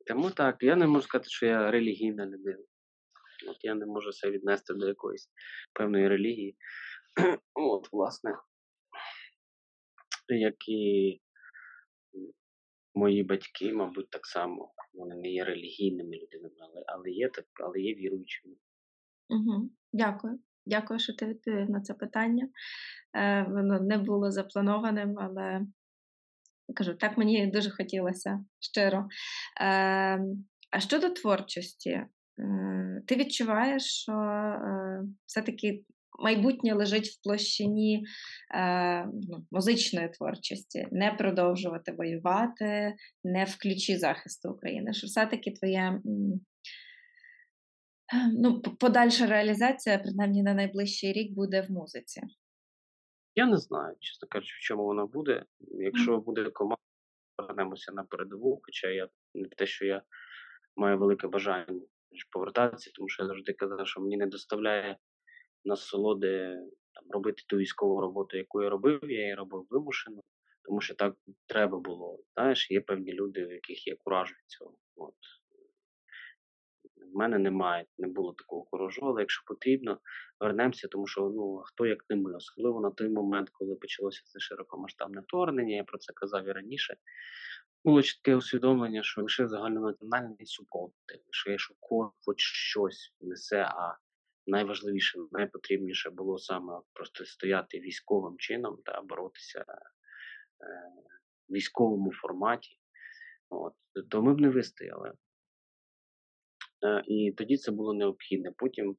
Тому так, я не можу сказати, що я релігійна людина. От я не можу себе віднести до якоїсь певної релігії. [clears throat] От, власне, як і мої батьки, мабуть, так само. Вони не є релігійними людинами, але, але, є, так, але є віруючими.
Угу. Дякую. Дякую, що ти відповів на це питання. Е, воно не було запланованим, але кажу, так мені дуже хотілося щиро. Е, А щодо творчості, е, ти відчуваєш, що е, все-таки майбутнє лежить в площині е, ну, музичної творчості, не продовжувати воювати, не в ключі захисту України, що все-таки твоє е, ну, подальша реалізація, принаймні на найближчий рік, буде в музиці.
Я не знаю, чесно кажучи, в чому вона буде. Якщо буде команда, повернемося на передову, хоча я не те, що я маю велике бажання повертатися, тому що я завжди казав, що мені не доставляє насолоди там, робити ту військову роботу, яку я робив, я її робив вимушено, тому що так треба було. Знаєш, є певні люди, в яких є кураж від цього. От. В мене немає, не було такого куражу, але якщо потрібно, вернемося, тому що ну хто як не ми, особливо на той момент, коли почалося це широкомасштабне вторгнення, я про це казав і раніше. Було чітке усвідомлення, що лише загальнонаціональний супротив, лише якщо кожен хоч щось несе, а найважливіше, найпотрібніше було саме просто стояти військовим чином та боротися е, в військовому форматі, от, то ми б не вистояли. Е, І тоді це було необхідне. Потім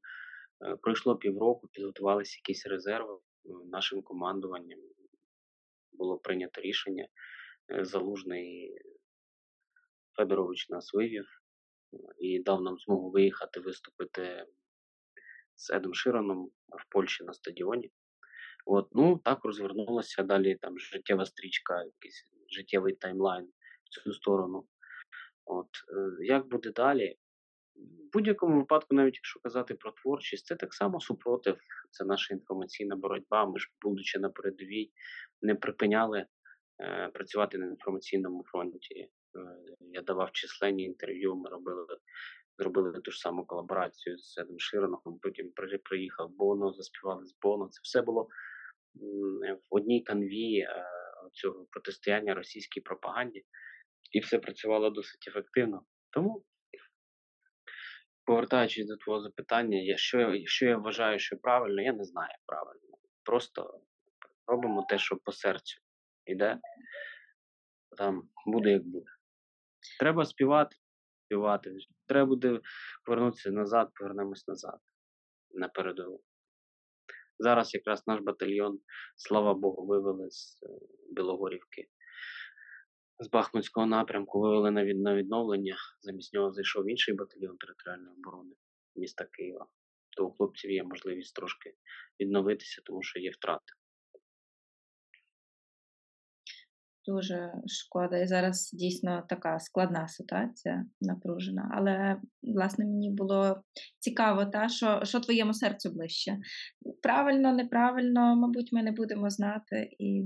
е, пройшло півроку, підготувалися якісь резерви нашим командуванням. Було прийнято рішення. Залужний Федорович нас вивів і дав нам змогу виїхати виступити з Едом Широном в Польщі на стадіоні. От, ну так розвернулася далі там життєва стрічка, якийсь життєвий таймлайн в цю сторону. От, як буде далі? В будь-якому випадку, навіть якщо казати про творчість, це так само супротив, це наша інформаційна боротьба. Ми ж, будучи на передовій, не припиняли е, працювати на інформаційному фронті. Е, я давав численні інтерв'ю, ми робили, зробили ту ж саму колаборацію з Едом Широном, потім приїхав Боно, заспівали з Боно. Це все було в одній канві е, цього протистояння російській пропаганді, і все працювало досить ефективно. Тому повертаючись до твого запитання, я, що, що я вважаю, що правильно, я не знаю правильно. Просто робимо те, що по серцю йде. Там буде як буде. Треба співати, співати. Треба буде повернутися назад, повернемось назад на передову. Зараз якраз наш батальйон, слава Богу, вивели з е, Білогорівки, з Бахмутського напрямку, вивели на відновлення. Замість нього зайшов інший батальйон територіальної оборони міста Києва. То у хлопців є можливість трошки відновитися, тому що є втрати.
Дуже шкода. І зараз дійсно така складна ситуація, напружена. Але, власне, мені було цікаво, та, що, що твоєму серцю ближче. Правильно, неправильно, мабуть, ми не будемо знати. І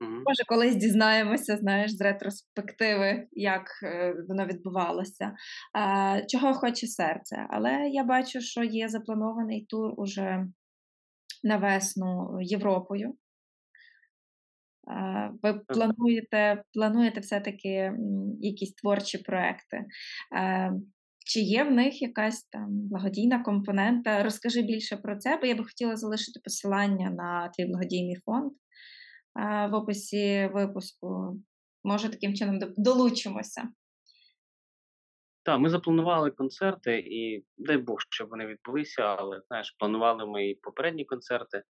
Угу.
може колись дізнаємося, знаєш, з ретроспективи, як е, воно відбувалося. Е, чого хоче серце. Але я бачу, що є запланований тур уже на весну Європою. Е, Ви плануєте, плануєте все-таки якісь творчі проекти. Е, Чи є в них якась там благодійна компонента? Розкажи більше про це, бо я би хотіла залишити посилання на твій благодійний фонд е, в описі випуску. Може, таким чином долучимося.
Так, ми запланували концерти, і дай Бог, щоб вони відбулися, але знаєш, планували ми і попередні концерти.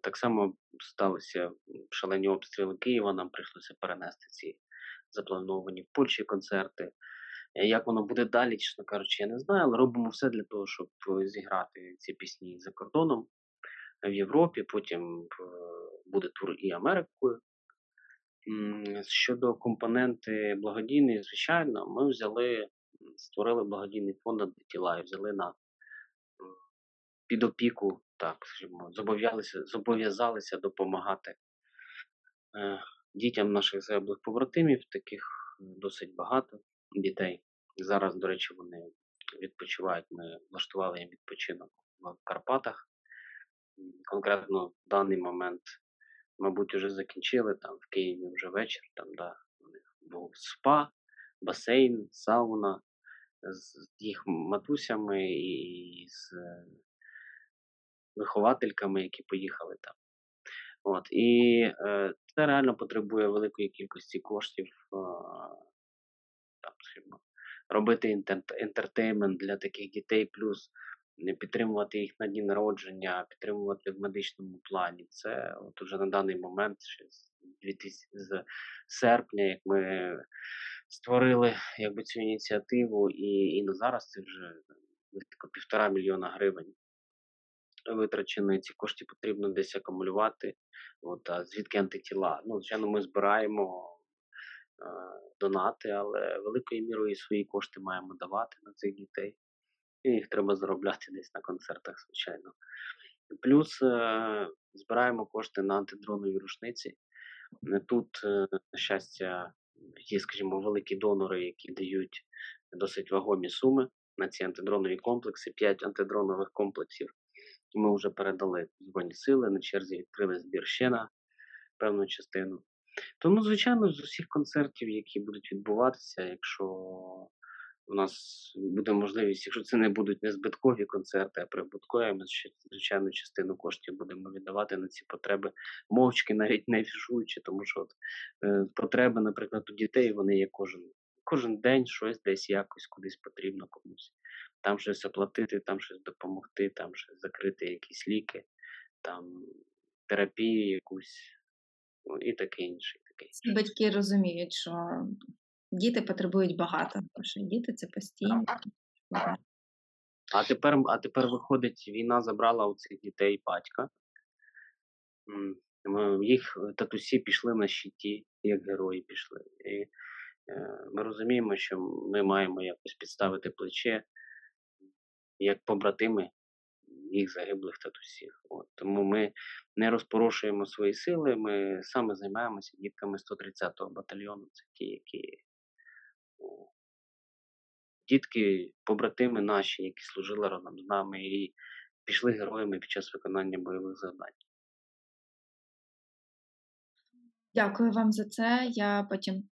Так само сталися шалені обстріли Києва, нам прийшлося перенести ці заплановані в Польщі концерти. Е, Як воно буде далі, чесно кажучи, я не знаю, але робимо все для того, щоб е, зіграти ці пісні за кордоном в Європі. Потім е, буде тур і Америкою. Щодо компоненти благодійної, звичайно, ми взяли, створили благодійний фонд антитіла і взяли на під опіку, так скажімо, зобов'язалися, допомагати е, дітям наших загиблих побратимів, таких досить багато дітей. Зараз, до речі, вони відпочивають. Ми влаштували їм відпочинок в Карпатах. Конкретно в даний момент мабуть, вже закінчили там в Києві вже вечір. Там да, у них був спа, басейн, сауна з їх матусями і з е, виховательками, які поїхали там. От, і е, це реально потребує великої кількості коштів. Е, там, скажімо, робити інтертеймент для таких дітей, плюс не підтримувати їх на дні народження, підтримувати в медичному плані. Це от уже на даний момент, ще з 2000, з серпня, як ми створили якби, цю ініціативу, і, і на зараз це вже близько півтора мільйона гривень витрачено, і ці кошти потрібно десь акумулювати. От, а звідки антитіла? Ну, звичайно, ми збираємо е, донати, але великою мірою свої кошти маємо давати на цих дітей. І їх треба заробляти десь на концертах, звичайно. Плюс е, збираємо кошти на антидронові рушниці. Е, Тут, е, на щастя, є, скажімо, великі донори, які дають досить вагомі суми на ці антидронові комплекси. П'ять антидронових комплексів ми вже передали Збройні сили, на черзі відкрили збір ще на певну частину. Тому, звичайно, з усіх концертів, які будуть відбуватися, якщо у нас буде можливість, якщо це не будуть не збиткові концерти, а прибуткові, ми звичайно частину коштів будемо віддавати на ці потреби мовчки, навіть не фішуючи, тому що от, е, потреби, наприклад, у дітей вони є кожен, кожен день щось десь якось кудись потрібно комусь. Там щось оплатити, там щось допомогти, там щось закрити якісь ліки, там терапію якусь, ну, і таке інше.
Всі батьки розуміють, що діти потребують багато грошей. Діти це постійно.
А тепер, а тепер виходить, війна забрала у цих дітей батька. Їх татусі пішли на щиті, як герої пішли. І ми розуміємо, що ми маємо якось підставити плече як побратими їх загиблих татусів. От. Тому ми не розпорошуємо свої сили, ми саме займаємося дітками 130-го батальйону. Це ті, які дітки, побратими наші, які служили разом з нами і пішли героями під час виконання бойових завдань.
Дякую вам за це. Я потім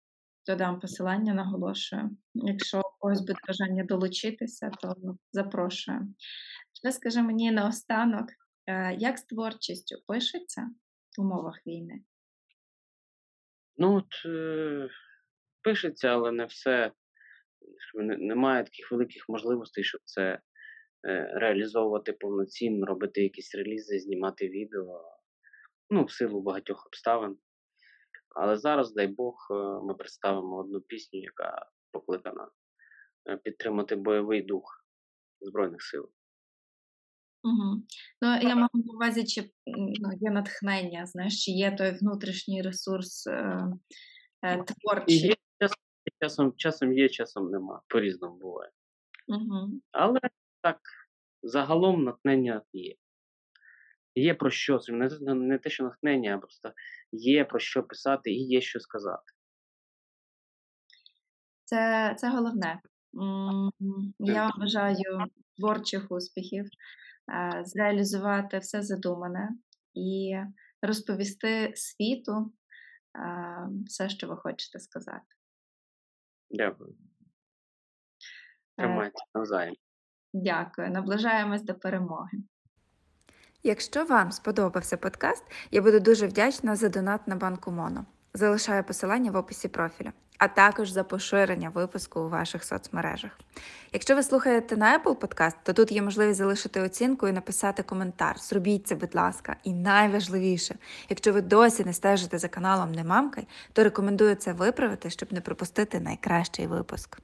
додам посилання, наголошую. Якщо у когось буде бажання долучитися, то запрошую. Ще скажи мені наостанок, е, як з творчістю пишеться в умовах війни?
Ну, от, е, пишеться, але не все. Немає таких великих можливостей, щоб це е, реалізовувати повноцінно, робити якісь релізи, знімати відео. Ну, в силу багатьох обставин. Але зараз, дай Бог, е, ми представимо одну пісню, яка покликана е, підтримати бойовий дух Збройних сил.
Угу. Ну, я маю на увазі, чи ну, є натхнення, знаєш, чи є той внутрішній ресурс е, е, творчий.
є часом, часом, часом є, часом нема. По-різному буває.
Угу.
Але так, загалом натхнення є. Є про що, не, не- те, що натхнення, а просто є про що писати і є що сказати.
Це, це головне. Я вам бажаю творчих успіхів, е, зреалізувати все задумане і розповісти світу е, все, що ви хочете сказати.
Дякую.
Е,
Тримайте навзаєм.
Дякую. Наближаємось до перемоги.
Якщо вам сподобався подкаст, я буду дуже вдячна за донат на банку Моно. Залишаю посилання в описі профіля, а також за поширення випуску у ваших соцмережах. Якщо ви слухаєте на Apple Podcast, то тут є можливість залишити оцінку і написати коментар. Зробіть це, будь ласка. І найважливіше, якщо ви досі не стежите за каналом Не мамкай, то рекомендую це виправити, щоб не пропустити найкращий випуск.